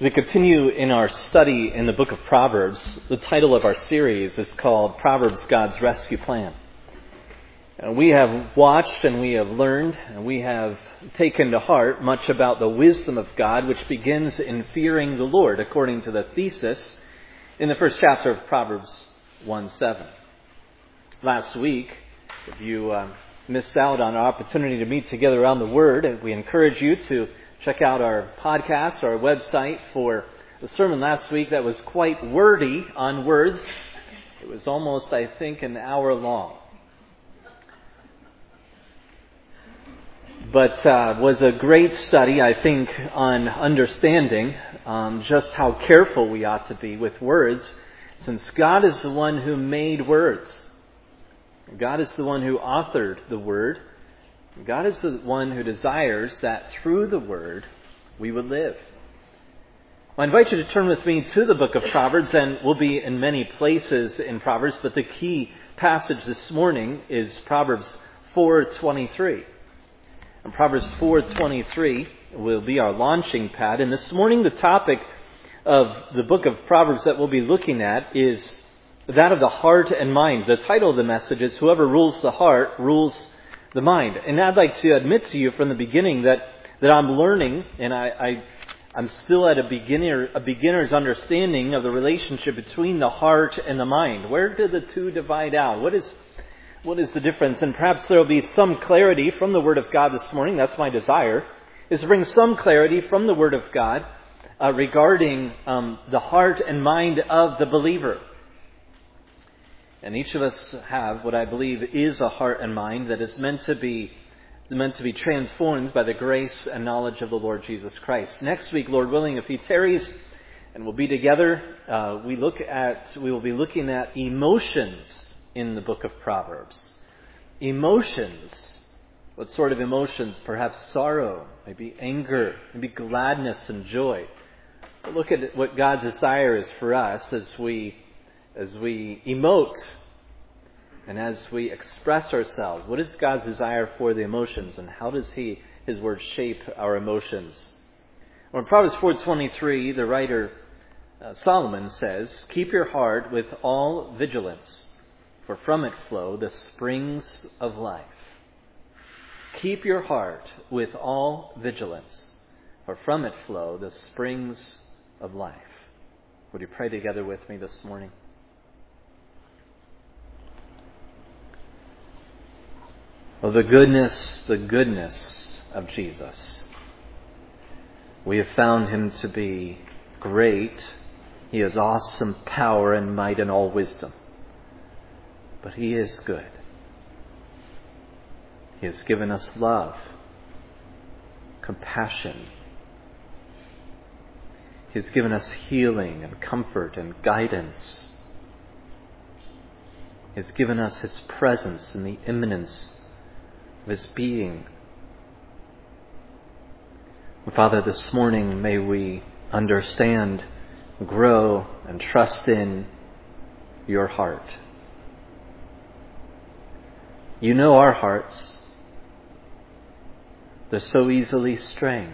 We continue in our study in the book of Proverbs, the title of our series is called Proverbs God's Rescue Plan. We have watched and we have learned and we have taken to heart much about the wisdom of God, which begins in fearing the Lord, according to the thesis in the first chapter of Proverbs 1 7. Last week, if you uh, missed out on our opportunity to meet together around the Word, we encourage you to check out our podcast, our website for the sermon last week that was quite wordy on words. It was almost, I think, an hour long. But uh, was a great study, I think, on understanding um, just how careful we ought to be with words, since God is the one who made words. God is the one who authored the Word. God is the one who desires that through the Word we would live. I invite you to turn with me to the book of Proverbs, and we'll be in many places in Proverbs, but the key passage this morning is Proverbs 4:23. And Proverbs 4:23 will be our launching pad, and this morning the topic of the book of Proverbs that we'll be looking at is that of the heart and mind. The title of the message is Whoever Rules the Heart Rules the Mind. And I'd like to admit to you from the beginning that, that I'm learning, and I, I, I'm still at a, beginner, a beginner's understanding of the relationship between the heart and the mind. Where do the two divide out? What is, what is the difference? And perhaps there will be some clarity from the Word of God this morning. That's my desire, is to bring some clarity from the Word of God uh, regarding um, the heart and mind of the believer. And each of us have what I believe is a heart and mind that is meant to be meant to be transformed by the grace and knowledge of the Lord Jesus Christ. Next week, Lord willing, if He tarries and we'll be together, uh, we look at we will be looking at emotions in the book of Proverbs. Emotions. What sort of emotions? Perhaps sorrow, maybe anger, maybe gladness and joy. But look at what God's desire is for us as we as we emote and as we express ourselves, what is God's desire for the emotions and how does he his word shape our emotions? Well, in Proverbs 4:23, the writer uh, Solomon says, "Keep your heart with all vigilance, for from it flow the springs of life." Keep your heart with all vigilance, for from it flow the springs of life. Would you pray together with me this morning? Oh, the goodness, the goodness of Jesus. We have found him to be great. He has awesome power and might and all wisdom. But he is good. He has given us love, compassion. He has given us healing and comfort and guidance. He has given us His presence and the immanence of His being. Father, this morning may we understand, grow, and trust in your heart. You know our hearts. They're so easily straying.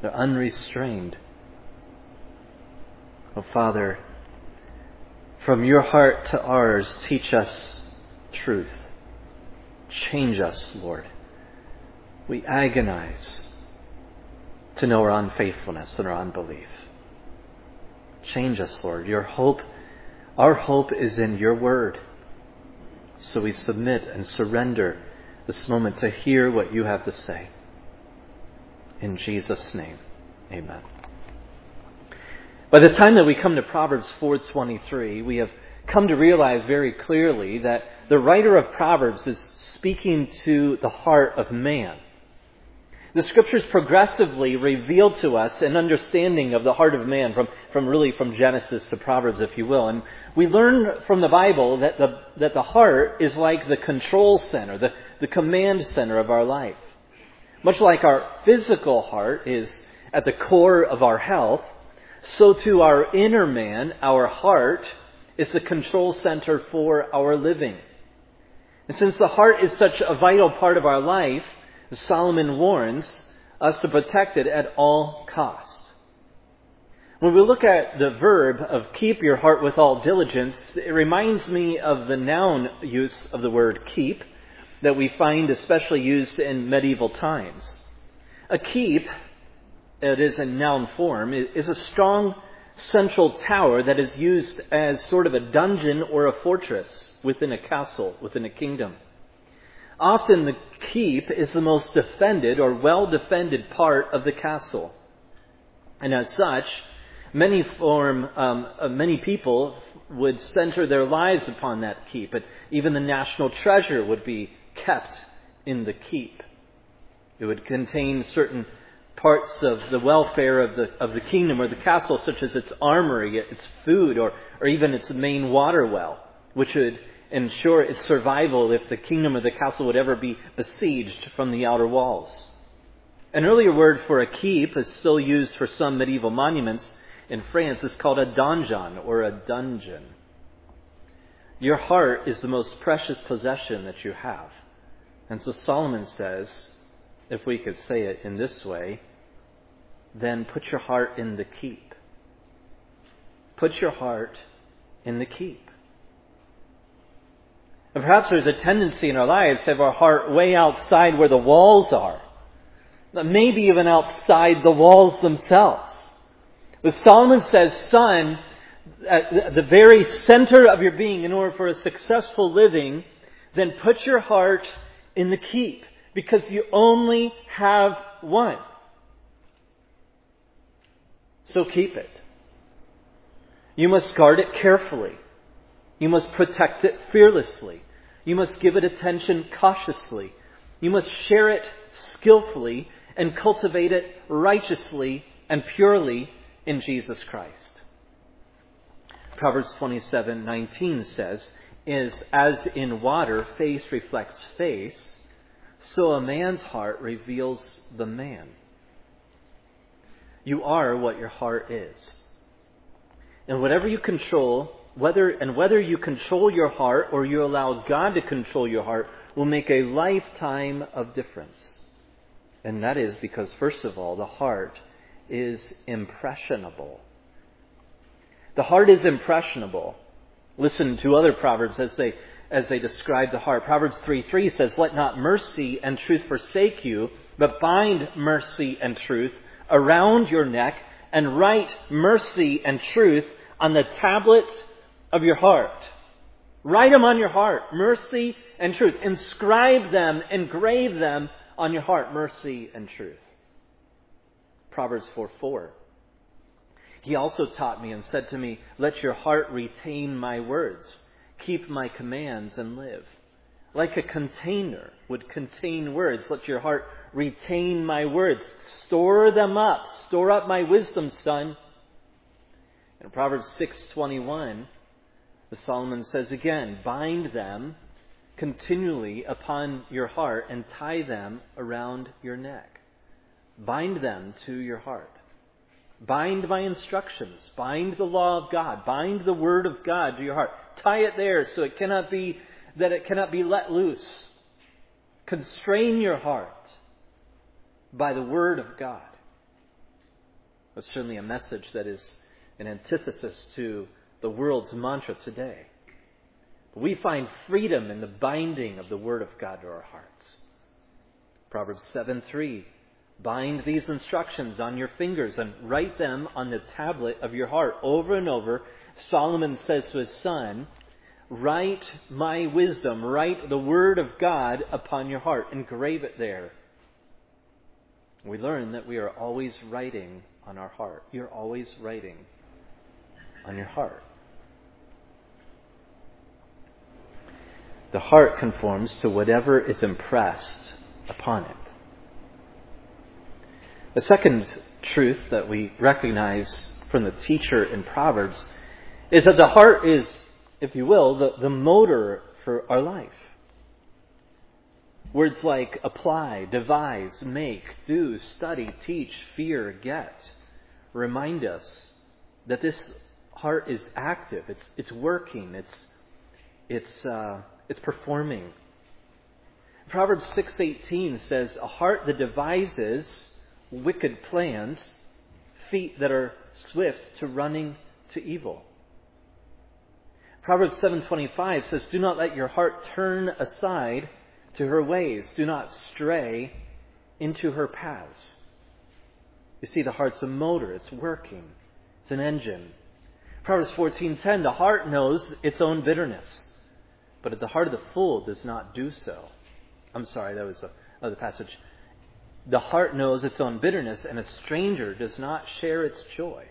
They're unrestrained. Oh, Father, from your heart to ours, teach us truth. Change us, Lord. We agonize to know our unfaithfulness and our unbelief. Change us, Lord. Your hope, our hope is in your word. So we submit and surrender this moment to hear what you have to say. In Jesus' name, amen. By the time that we come to Proverbs 4:23, we have come to realize very clearly that the writer of Proverbs is speaking to the heart of man. The scriptures progressively reveal to us an understanding of the heart of man from, from really from Genesis to Proverbs, if you will. And we learn from the Bible that the, that the heart is like the control center, the, the command center of our life. Much like our physical heart is at the core of our health, so too our inner man, our heart, is the control center for our living. And since the heart is such a vital part of our life, Solomon warns us to protect it at all costs. When we look at the verb of keep your heart with all diligence, it reminds me of the noun use of the word keep that we find especially used in medieval times. A keep, it is in noun form, is a strong central tower that is used as sort of a dungeon or a fortress within a castle, within a kingdom. Often the keep is the most defended or well defended part of the castle. And as such, many form, um, uh, many people would center their lives upon that keep. But even the national treasure would be kept in the keep. It would contain certain parts of the welfare of the, of the kingdom or the castle, such as its armory, its food, or, or even its main water well, which would ensure its survival if the kingdom or the castle would ever be besieged from the outer walls. An earlier word for a keep is still used for some medieval monuments in France. is called a donjon or a dungeon. Your heart is the most precious possession that you have. And so Solomon says, if we could say it in this way, then put your heart in the keep. Put your heart in the keep. And perhaps there's a tendency in our lives to have our heart way outside where the walls are. Maybe even outside the walls themselves. But Solomon says, son, at the very center of your being, in order for a successful living, then put your heart in the keep. Because you only have one. So keep it. You must guard it carefully. You must protect it fearlessly. You must give it attention cautiously. You must share it skillfully and cultivate it righteously and purely in Jesus Christ. Proverbs 27:19 says, "Is as in water face reflects face, so a man's heart reveals the man." You are what your heart is. And whatever you control, whether and whether you control your heart or you allow God to control your heart will make a lifetime of difference. And that is because first of all, the heart is impressionable. The heart is impressionable. Listen to other proverbs as they as they describe the heart. Proverbs 3 3 says, Let not mercy and truth forsake you, but bind mercy and truth around your neck and write mercy and truth on the tablets of your heart. Write them on your heart. Mercy and truth. Inscribe them, engrave them on your heart. Mercy and truth. Proverbs 4 4. He also taught me and said to me, Let your heart retain my words. Keep my commands and live. Like a container would contain words, let your heart retain my words. Store them up. Store up my wisdom, son. In Proverbs 6:21, the Solomon says again, bind them continually upon your heart and tie them around your neck. Bind them to your heart. Bind my instructions. Bind the law of God. Bind the word of God to your heart. Tie it there so it cannot be that it cannot be let loose. Constrain your heart by the word of God. That's certainly a message that is an antithesis to the world's mantra today. But we find freedom in the binding of the Word of God to our hearts. Proverbs 7 3. Bind these instructions on your fingers and write them on the tablet of your heart. Over and over, Solomon says to his son, Write my wisdom, write the Word of God upon your heart, engrave it there. We learn that we are always writing on our heart. You're always writing on your heart. The heart conforms to whatever is impressed upon it. The second truth that we recognize from the teacher in Proverbs is that the heart is, if you will, the, the motor for our life. Words like apply, devise, make, do, study, teach, fear, get remind us that this heart is active. It's, it's working. It's, it's, uh, it's performing. Proverbs 6.18 says, A heart that devises wicked plans feet that are swift to running to evil. Proverbs 7:25 says, "Do not let your heart turn aside to her ways. Do not stray into her paths." You see, the heart's a motor. It's working. It's an engine. Proverbs 14:10, "The heart knows its own bitterness, but the heart of the fool does not do so." I'm sorry, that was another passage. The heart knows its own bitterness, and a stranger does not share its joy.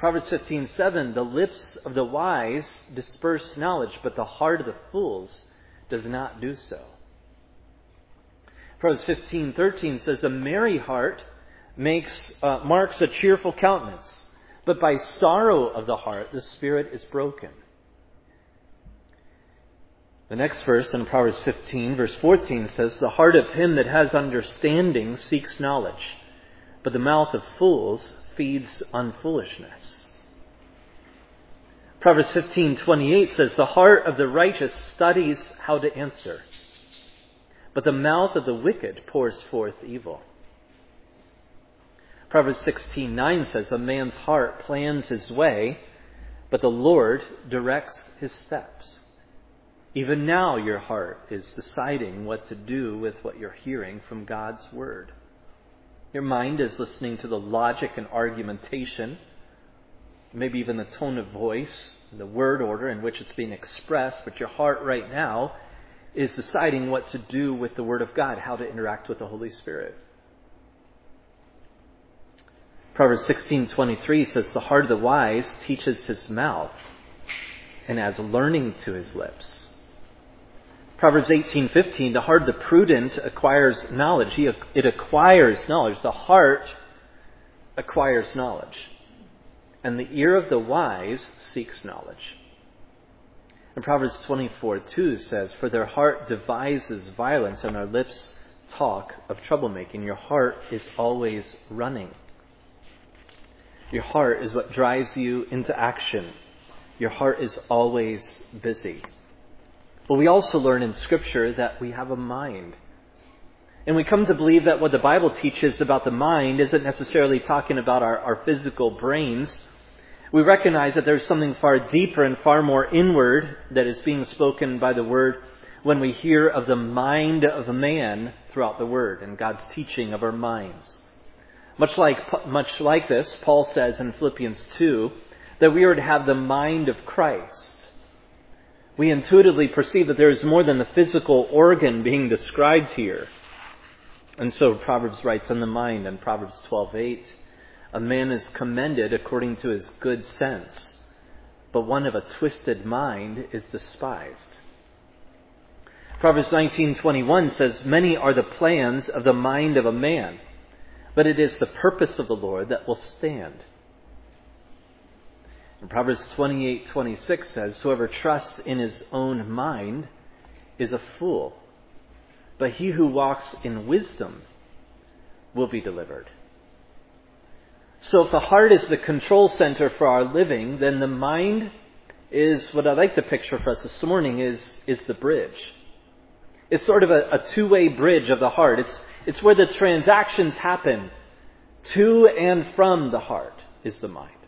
Proverbs 15:7 The lips of the wise disperse knowledge, but the heart of the fools does not do so. Proverbs 15:13 says a merry heart makes uh, marks a cheerful countenance, but by sorrow of the heart the spirit is broken. The next verse in Proverbs 15 verse 14 says the heart of him that has understanding seeks knowledge, but the mouth of fools feeds on foolishness. Proverbs 15:28 says, "The heart of the righteous studies how to answer, but the mouth of the wicked pours forth evil." Proverbs 16:9 says, "A man's heart plans his way, but the Lord directs his steps." Even now your heart is deciding what to do with what you're hearing from God's word. Your mind is listening to the logic and argumentation, maybe even the tone of voice, the word order in which it's being expressed, but your heart right now is deciding what to do with the Word of God, how to interact with the Holy Spirit. Proverbs 16:23 says, "The heart of the wise teaches his mouth, and adds learning to his lips." Proverbs 18:15, "The heart of the prudent acquires knowledge. He, it acquires knowledge. The heart acquires knowledge, and the ear of the wise seeks knowledge." And Proverbs 24:2 says, "For their heart devises violence, and their lips talk of troublemaking. Your heart is always running." Your heart is what drives you into action. Your heart is always busy. But we also learn in Scripture that we have a mind. And we come to believe that what the Bible teaches about the mind isn't necessarily talking about our, our physical brains. We recognize that there's something far deeper and far more inward that is being spoken by the Word when we hear of the mind of man throughout the Word and God's teaching of our minds. Much like, much like this, Paul says in Philippians 2 that we are to have the mind of Christ we intuitively perceive that there is more than the physical organ being described here. And so Proverbs writes on the mind in Proverbs 12:8, a man is commended according to his good sense, but one of a twisted mind is despised. Proverbs 19:21 says, "Many are the plans of the mind of a man, but it is the purpose of the Lord that will stand." Proverbs 28:26 says, "Whoever trusts in his own mind is a fool, but he who walks in wisdom will be delivered." So if the heart is the control center for our living, then the mind is what I'd like to picture for us this morning is, is the bridge. It's sort of a, a two-way bridge of the heart. It's, it's where the transactions happen to and from the heart is the mind.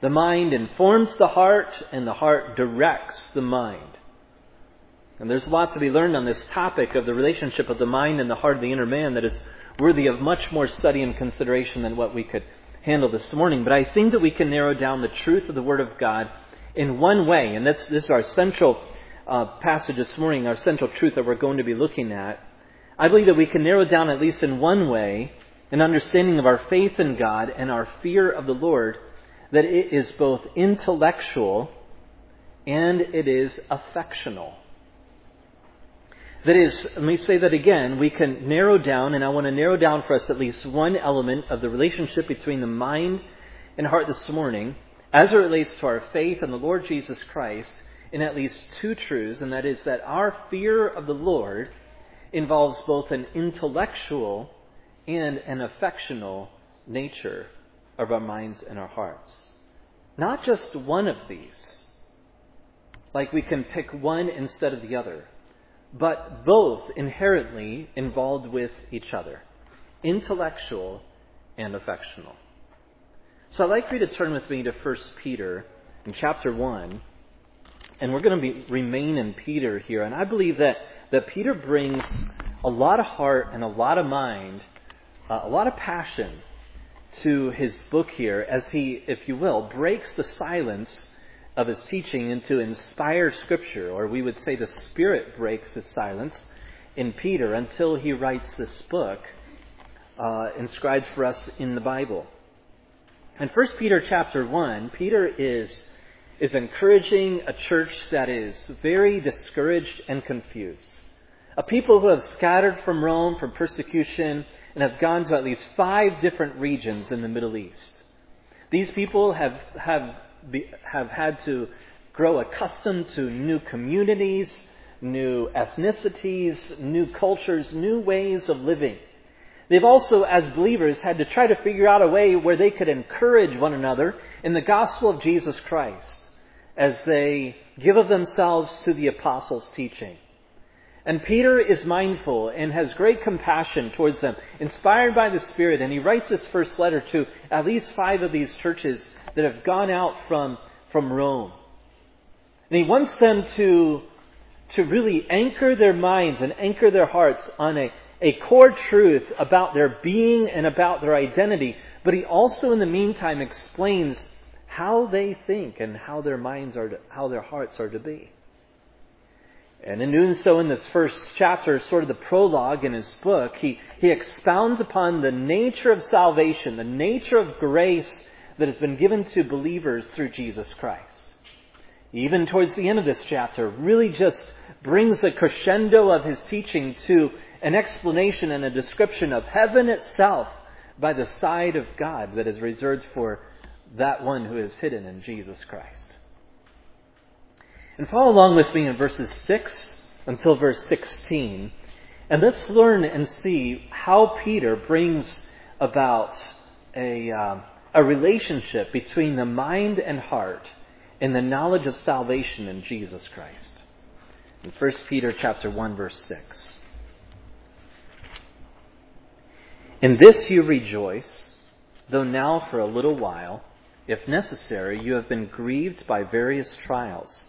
The mind informs the heart, and the heart directs the mind. And there's a lot to be learned on this topic of the relationship of the mind and the heart of the inner man that is worthy of much more study and consideration than what we could handle this morning. But I think that we can narrow down the truth of the Word of God in one way, and this is our central uh, passage this morning, our central truth that we're going to be looking at. I believe that we can narrow down, at least in one way, an understanding of our faith in God and our fear of the Lord that it is both intellectual and it is affectional. That is, let me say that again, we can narrow down, and I want to narrow down for us at least one element of the relationship between the mind and heart this morning as it relates to our faith in the Lord Jesus Christ in at least two truths, and that is that our fear of the Lord involves both an intellectual and an affectional nature of our minds and our hearts. Not just one of these, like we can pick one instead of the other, but both inherently involved with each other intellectual and affectional. So I'd like for you to turn with me to 1 Peter in chapter 1. And we're going to be, remain in Peter here. And I believe that, that Peter brings a lot of heart and a lot of mind, uh, a lot of passion to his book here as he, if you will, breaks the silence of his teaching into inspired scripture, or we would say the Spirit breaks the silence in Peter until he writes this book uh, inscribed for us in the Bible. In 1 Peter chapter 1, Peter is, is encouraging a church that is very discouraged and confused. A people who have scattered from Rome from persecution and have gone to at least five different regions in the Middle East. These people have, have, have had to grow accustomed to new communities, new ethnicities, new cultures, new ways of living. They've also, as believers, had to try to figure out a way where they could encourage one another in the gospel of Jesus Christ as they give of themselves to the apostles' teaching. And Peter is mindful and has great compassion towards them, inspired by the Spirit, and he writes this first letter to at least five of these churches that have gone out from, from Rome. And he wants them to, to really anchor their minds and anchor their hearts on a a core truth about their being and about their identity, but he also, in the meantime, explains how they think and how their minds are, to, how their hearts are to be. And in doing so, in this first chapter, sort of the prologue in his book, he, he expounds upon the nature of salvation, the nature of grace that has been given to believers through Jesus Christ. Even towards the end of this chapter, really just brings the crescendo of his teaching to an explanation and a description of heaven itself by the side of God that is reserved for that one who is hidden in Jesus Christ. And follow along with me in verses 6 until verse 16, and let's learn and see how Peter brings about a, uh, a relationship between the mind and heart in the knowledge of salvation in Jesus Christ. In 1 Peter chapter 1 verse 6. In this you rejoice, though now for a little while, if necessary, you have been grieved by various trials,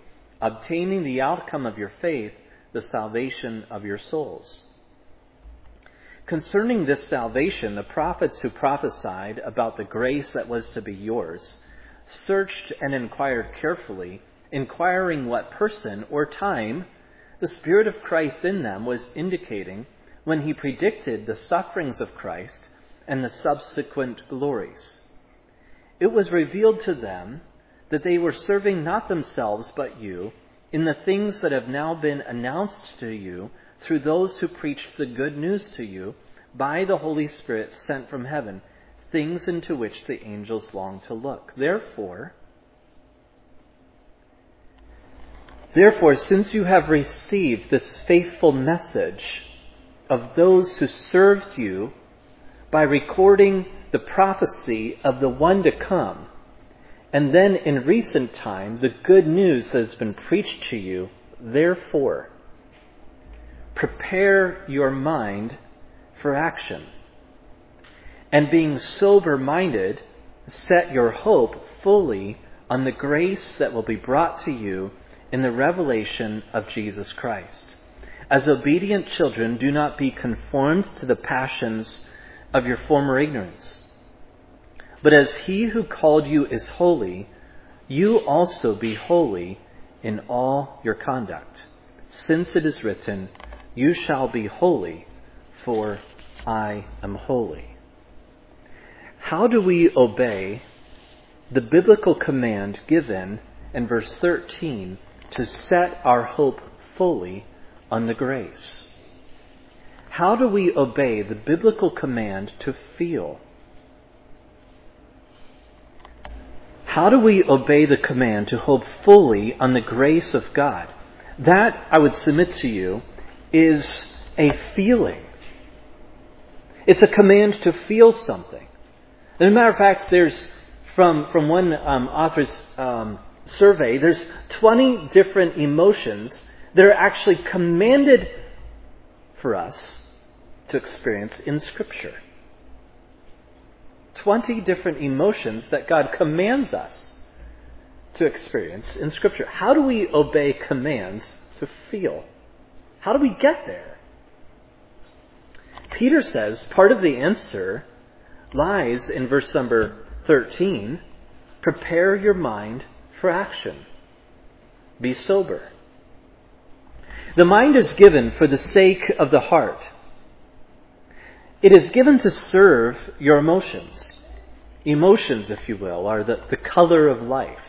obtaining the outcome of your faith, the salvation of your souls. Concerning this salvation, the prophets who prophesied about the grace that was to be yours searched and inquired carefully, inquiring what person or time the Spirit of Christ in them was indicating when he predicted the sufferings of Christ and the subsequent glories. It was revealed to them that they were serving not themselves but you in the things that have now been announced to you through those who preached the good news to you by the Holy Spirit sent from heaven, things into which the angels long to look. Therefore, Therefore, since you have received this faithful message, of those who served you by recording the prophecy of the one to come. And then in recent time, the good news that has been preached to you. Therefore, prepare your mind for action. And being sober minded, set your hope fully on the grace that will be brought to you in the revelation of Jesus Christ. As obedient children, do not be conformed to the passions of your former ignorance. But as he who called you is holy, you also be holy in all your conduct. Since it is written, You shall be holy, for I am holy. How do we obey the biblical command given in verse 13 to set our hope fully on the grace. How do we obey the biblical command to feel? How do we obey the command to hope fully on the grace of God? That, I would submit to you, is a feeling. It's a command to feel something. As a matter of fact, there's, from, from one um, author's um, survey, there's 20 different emotions that are actually commanded for us to experience in Scripture. 20 different emotions that God commands us to experience in Scripture. How do we obey commands to feel? How do we get there? Peter says part of the answer lies in verse number 13 prepare your mind for action, be sober. The mind is given for the sake of the heart. It is given to serve your emotions. Emotions, if you will, are the, the color of life.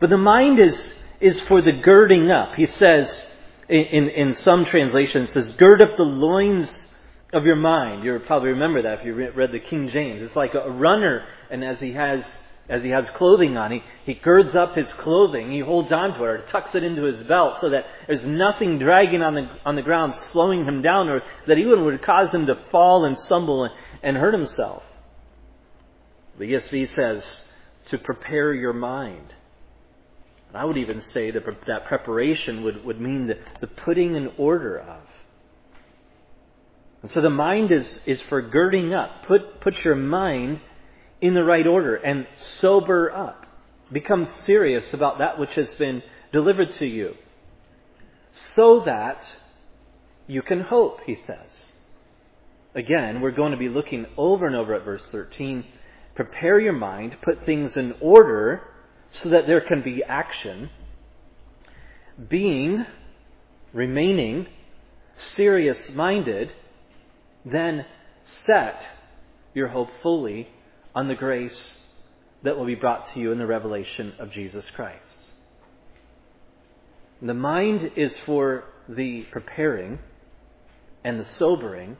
But the mind is, is for the girding up. He says, in, in some translations, says, gird up the loins of your mind. You'll probably remember that if you read the King James. It's like a runner, and as he has as he has clothing on, he, he girds up his clothing, he holds onto it, or tucks it into his belt so that there's nothing dragging on the, on the ground, slowing him down, or that even would cause him to fall and stumble and, and hurt himself. The ESV says to prepare your mind. And I would even say that that preparation would, would mean the, the putting in order of. And so the mind is, is for girding up. Put, put your mind in the right order and sober up. Become serious about that which has been delivered to you. So that you can hope, he says. Again, we're going to be looking over and over at verse 13. Prepare your mind, put things in order so that there can be action. Being, remaining, serious minded, then set your hope fully on the grace that will be brought to you in the revelation of Jesus Christ. The mind is for the preparing and the sobering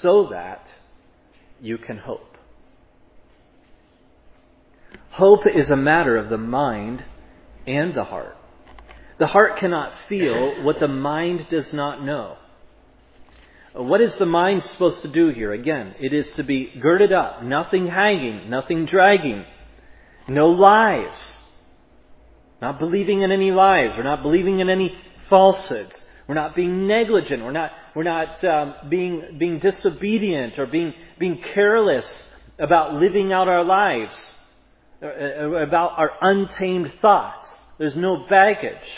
so that you can hope. Hope is a matter of the mind and the heart. The heart cannot feel what the mind does not know. What is the mind supposed to do here? Again, it is to be girded up, nothing hanging, nothing dragging, no lies. Not believing in any lies. We're not believing in any falsehoods. We're not being negligent. We're not, we're not um, being, being disobedient or being, being careless about living out our lives, uh, uh, about our untamed thoughts. There's no baggage.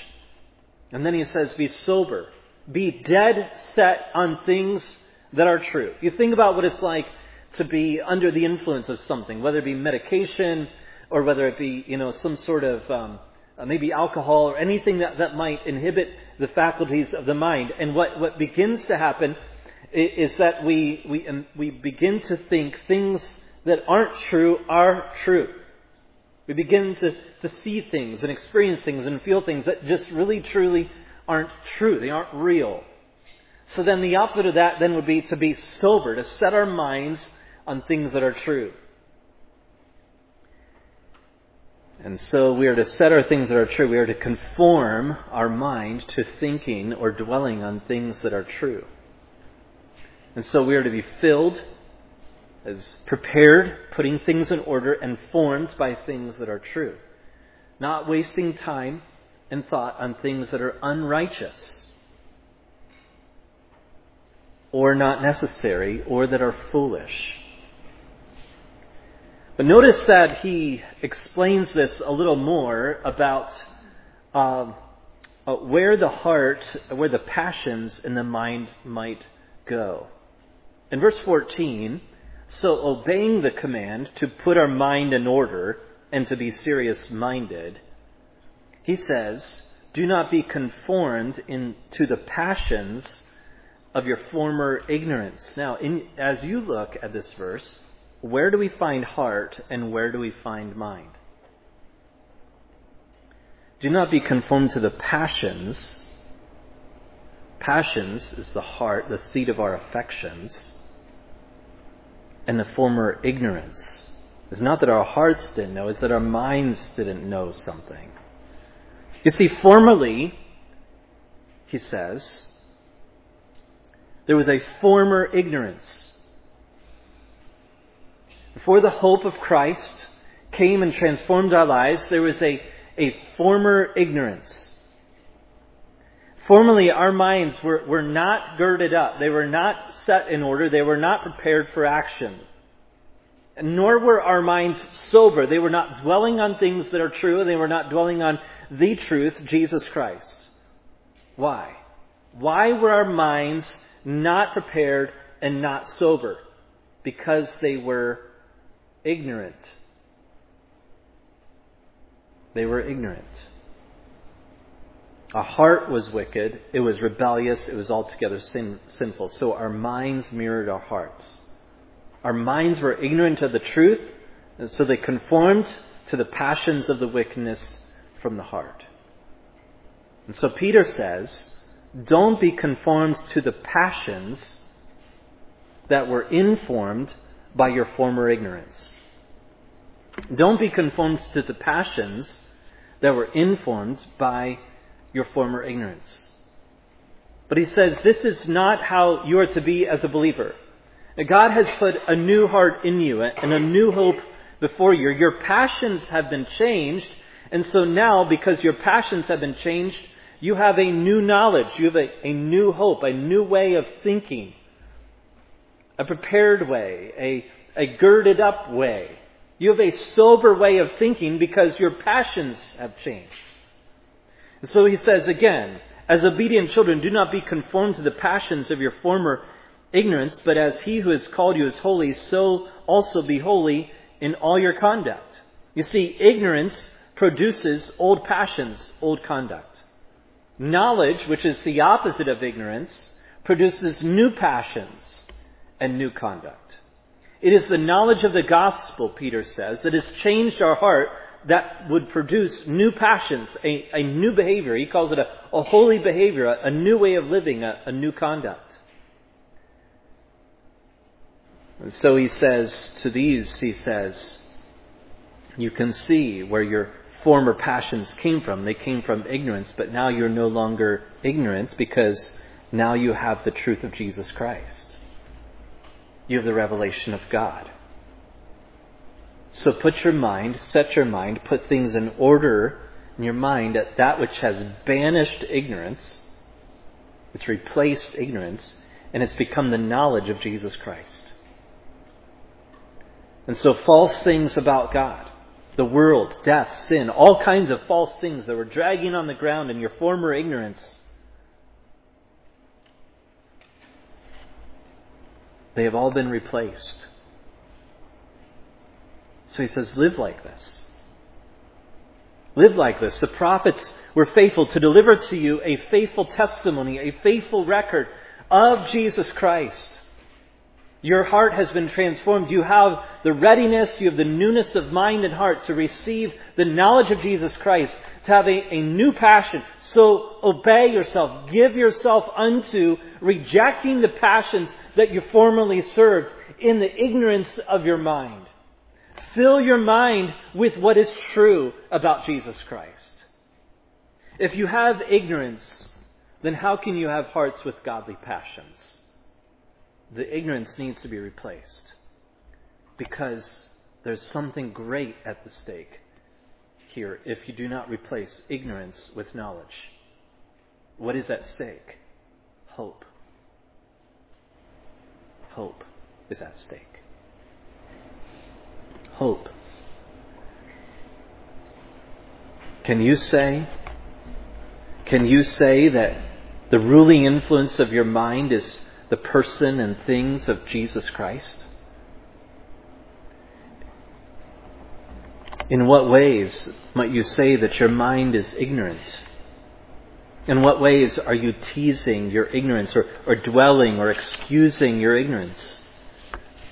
And then he says, be sober be dead set on things that are true. You think about what it's like to be under the influence of something, whether it be medication or whether it be, you know, some sort of um, uh, maybe alcohol or anything that, that might inhibit the faculties of the mind. And what, what begins to happen is, is that we, we, um, we begin to think things that aren't true are true. We begin to, to see things and experience things and feel things that just really truly aren't true. They aren't real. So then the opposite of that then would be to be sober, to set our minds on things that are true. And so we are to set our things that are true. We are to conform our mind to thinking or dwelling on things that are true. And so we are to be filled, as prepared, putting things in order, and formed by things that are true. Not wasting time and thought on things that are unrighteous or not necessary or that are foolish. But notice that he explains this a little more about uh, uh, where the heart, where the passions in the mind might go. In verse 14, so obeying the command to put our mind in order and to be serious minded, he says, Do not be conformed in, to the passions of your former ignorance. Now, in, as you look at this verse, where do we find heart and where do we find mind? Do not be conformed to the passions. Passions is the heart, the seat of our affections, and the former ignorance It's not that our hearts didn't know, it's that our minds didn't know something. You see, formerly, he says, there was a former ignorance. Before the hope of Christ came and transformed our lives, there was a, a former ignorance. Formerly, our minds were, were not girded up. They were not set in order. They were not prepared for action. Nor were our minds sober. They were not dwelling on things that are true. They were not dwelling on the truth, Jesus Christ. Why? Why were our minds not prepared and not sober? Because they were ignorant. They were ignorant. Our heart was wicked, it was rebellious, it was altogether sin, sinful. So our minds mirrored our hearts. Our minds were ignorant of the truth, and so they conformed to the passions of the wickedness from the heart. And so Peter says, don't be conformed to the passions that were informed by your former ignorance. Don't be conformed to the passions that were informed by your former ignorance. But he says this is not how you are to be as a believer. God has put a new heart in you and a new hope before you. Your passions have been changed, and so now, because your passions have been changed, you have a new knowledge, you have a, a new hope, a new way of thinking, a prepared way, a, a girded up way. You have a sober way of thinking because your passions have changed. And so he says again, as obedient children, do not be conformed to the passions of your former ignorance, but as he who has called you is holy, so also be holy in all your conduct. You see, ignorance produces old passions, old conduct. Knowledge, which is the opposite of ignorance, produces new passions and new conduct. It is the knowledge of the gospel, Peter says, that has changed our heart that would produce new passions, a, a new behavior. He calls it a, a holy behavior, a, a, new way of living, a, new conduct. And so he says to these, he says, you can see where your former passions came from. They came from ignorance, but now you're no longer ignorant because now you have the truth of Jesus Christ. You have the revelation of God. So put your mind, set your mind, put things in order in your mind at that which has banished ignorance. It's replaced ignorance, and it's become the knowledge of Jesus Christ. And so false things about God, the world, death, sin, all kinds of false things that were dragging on the ground in your former ignorance, they have all been replaced so he says, live like this. Live like this. The prophets were faithful to deliver to you a faithful testimony, a faithful record of Jesus Christ. Your heart has been transformed. You have the readiness, you have the newness of mind and heart to receive the knowledge of Jesus Christ, to have a, a new passion. So obey yourself. Give yourself unto rejecting the passions that you formerly served in the ignorance of your mind. Fill your mind with what is true about Jesus Christ. If you have ignorance, then how can you have hearts with godly passions? The ignorance needs to be replaced because there's something great at the stake here if you do not replace ignorance with knowledge. What is at stake? Hope. Hope is at stake hope. Can you say, can you say that the ruling influence of your mind is the person and things of Jesus Christ? In what ways might you say that your mind is ignorant? In what ways are you teasing your ignorance or, or dwelling or excusing your ignorance?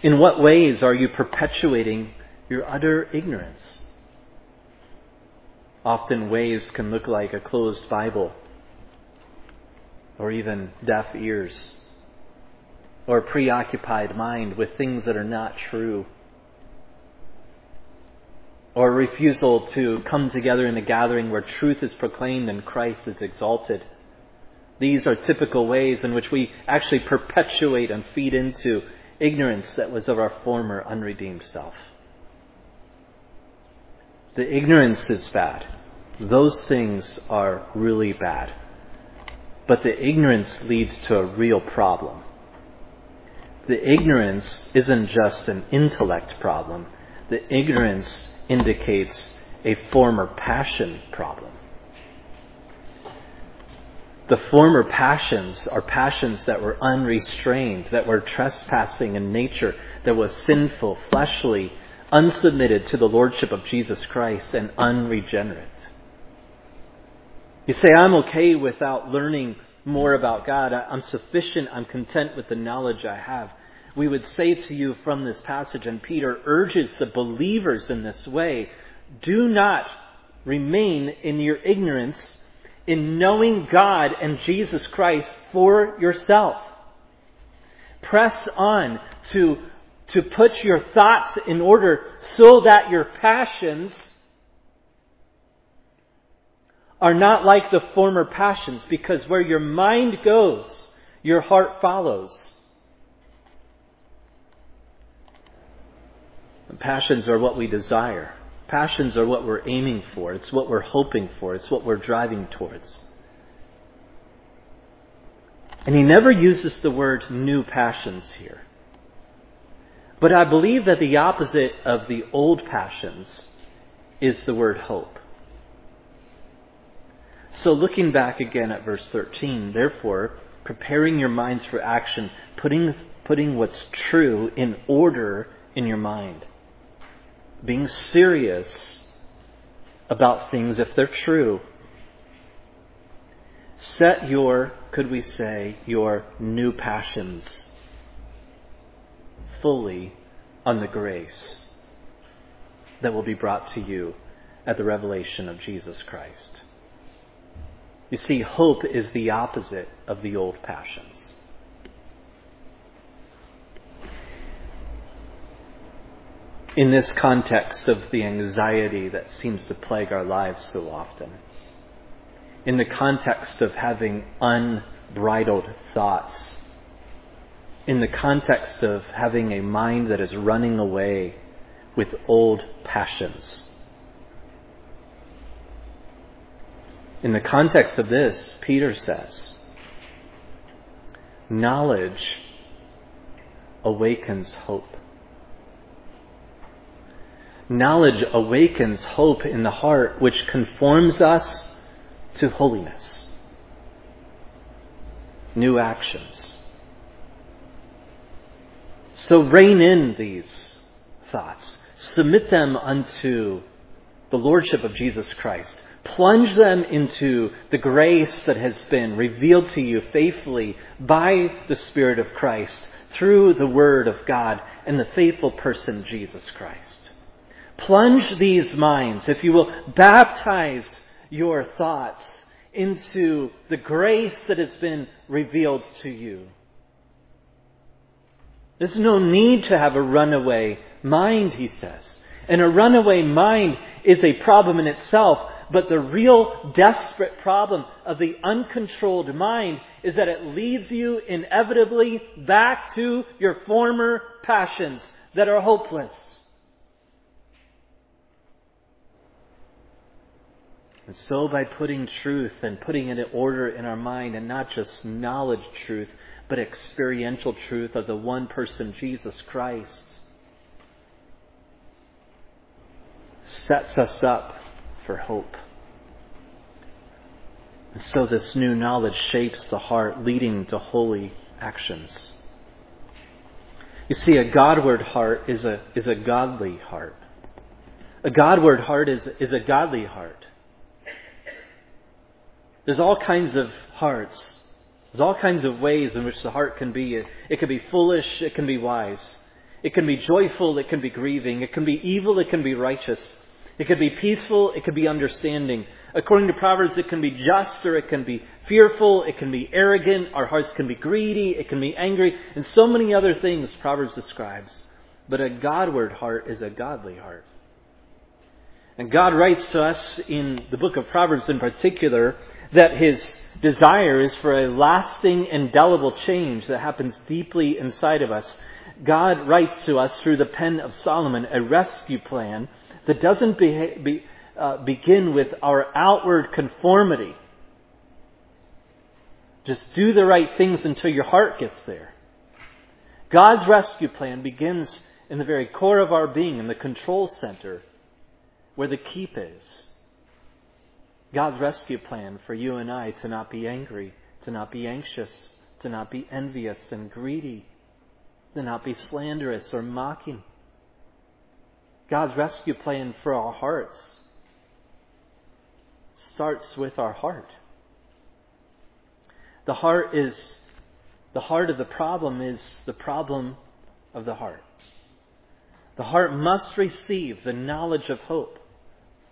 In what ways are you perpetuating your utter ignorance. Often ways can look like a closed Bible, or even deaf ears, or preoccupied mind with things that are not true. or refusal to come together in a gathering where truth is proclaimed and Christ is exalted. These are typical ways in which we actually perpetuate and feed into ignorance that was of our former unredeemed self. The ignorance is bad. Those things are really bad. But the ignorance leads to a real problem. The ignorance isn't just an intellect problem. The ignorance indicates a former passion problem. The former passions are passions that were unrestrained, that were trespassing in nature, that was sinful, fleshly, unsubmitted to the Lordship of Jesus Christ, and unregenerate. You say, I'm okay without learning more about God. I'm sufficient. I'm content with the knowledge I have. We would say to you from this passage, and Peter urges the believers in this way do not remain in your ignorance in knowing God and Jesus Christ for yourself. Press on to, to put your thoughts in order so that your passions are not like the former passions, because where your mind goes, your heart follows. Passions are what we desire. Passions are what we're aiming for. It's what we're hoping for. It's what we're driving towards. And he never uses the word new passions here. But I believe that the opposite of the old passions is the word hope. So looking back again at verse 13, therefore, preparing your minds for action, putting, putting what's true in order in your mind being serious about things if they're true. Set your, could we say, your new passions fully on the grace that will be brought to you at the revelation of Jesus Christ. You see, hope is the opposite of the old passions. in this context of the anxiety that seems to plague our lives so often, in the context of having unbridled thoughts, in the context of having a mind that is running away with old passions. In the context of this, Peter says, knowledge awakens hope. Knowledge awakens hope in the heart, which conforms us to holiness. New actions. So rein in these thoughts. Submit them unto the Lordship of Jesus Christ. Plunge them into the grace that has been revealed to you faithfully by the Spirit of Christ through the Word of God and the faithful person Jesus Christ. Plunge these minds, if you will, baptize your thoughts into the grace that has been revealed to you. There's no need to have a runaway mind, he says. And a runaway mind is a problem in itself, but the real desperate problem of the uncontrolled mind is that it leads you inevitably back to your former passions that are hopeless. And so, by putting truth and putting it in order in our mind, and not just knowledge truth, but experiential truth of the one person, Jesus Christ, sets us up for hope. And so, this new knowledge shapes the heart, leading to holy actions. You see, a Godward heart is a, is a godly heart. A Godward heart is, is a godly heart. There's all kinds of hearts. There's all kinds of ways in which the heart can be. It can be foolish, it can be wise. It can be joyful, it can be grieving. It can be evil, it can be righteous. It could be peaceful, it could be understanding. According to Proverbs, it can be just or it can be fearful, it can be arrogant, our hearts can be greedy, it can be angry, and so many other things Proverbs describes. But a Godward heart is a godly heart. And God writes to us in the book of Proverbs in particular that His desire is for a lasting, indelible change that happens deeply inside of us. God writes to us through the pen of Solomon a rescue plan that doesn't be, be, uh, begin with our outward conformity. Just do the right things until your heart gets there. God's rescue plan begins in the very core of our being, in the control center, where the keep is. God's rescue plan for you and I to not be angry, to not be anxious, to not be envious and greedy, to not be slanderous or mocking. God's rescue plan for our hearts starts with our heart. The heart is, the heart of the problem is the problem of the heart. The heart must receive the knowledge of hope,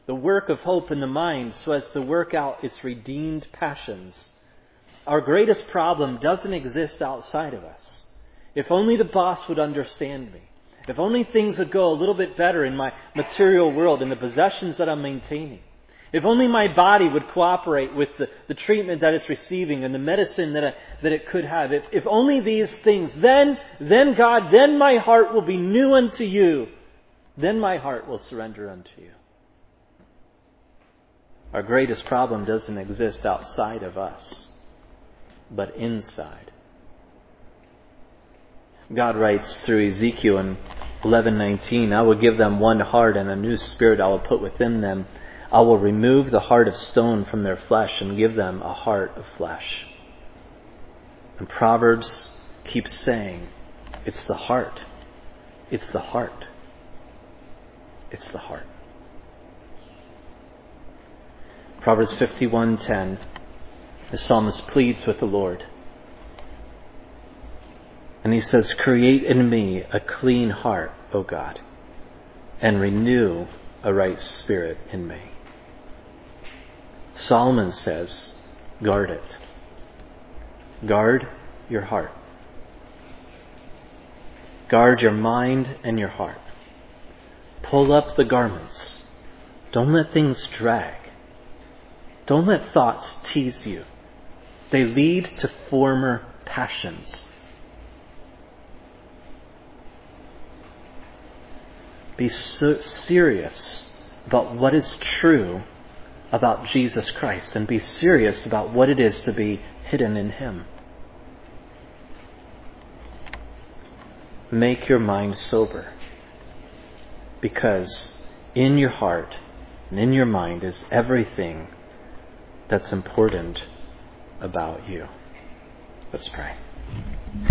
the work of hope in the mind so as to work out its redeemed passions. Our greatest problem doesn't exist outside of us. If only the boss would understand me. If only things would go a little bit better in my material world, in the possessions that I'm maintaining. If only my body would cooperate with the, the treatment that it's receiving and the medicine that, that it could have. If, if only these things, then, then God, then my heart will be new unto you. Then my heart will surrender unto you. Our greatest problem doesn't exist outside of us, but inside. God writes through Ezekiel in 11:19, "I will give them one heart and a new spirit I will put within them. I will remove the heart of stone from their flesh and give them a heart of flesh." And Proverbs keeps saying, "It's the heart. It's the heart. It's the heart." Proverbs 51:10 the psalmist pleads with the Lord. And he says, Create in me a clean heart, O God, and renew a right spirit in me. Solomon says, Guard it. Guard your heart. Guard your mind and your heart. Pull up the garments. Don't let things drag. Don't let thoughts tease you. They lead to former passions. Be so serious about what is true about Jesus Christ and be serious about what it is to be hidden in Him. Make your mind sober because in your heart and in your mind is everything that's important about you. Let's pray.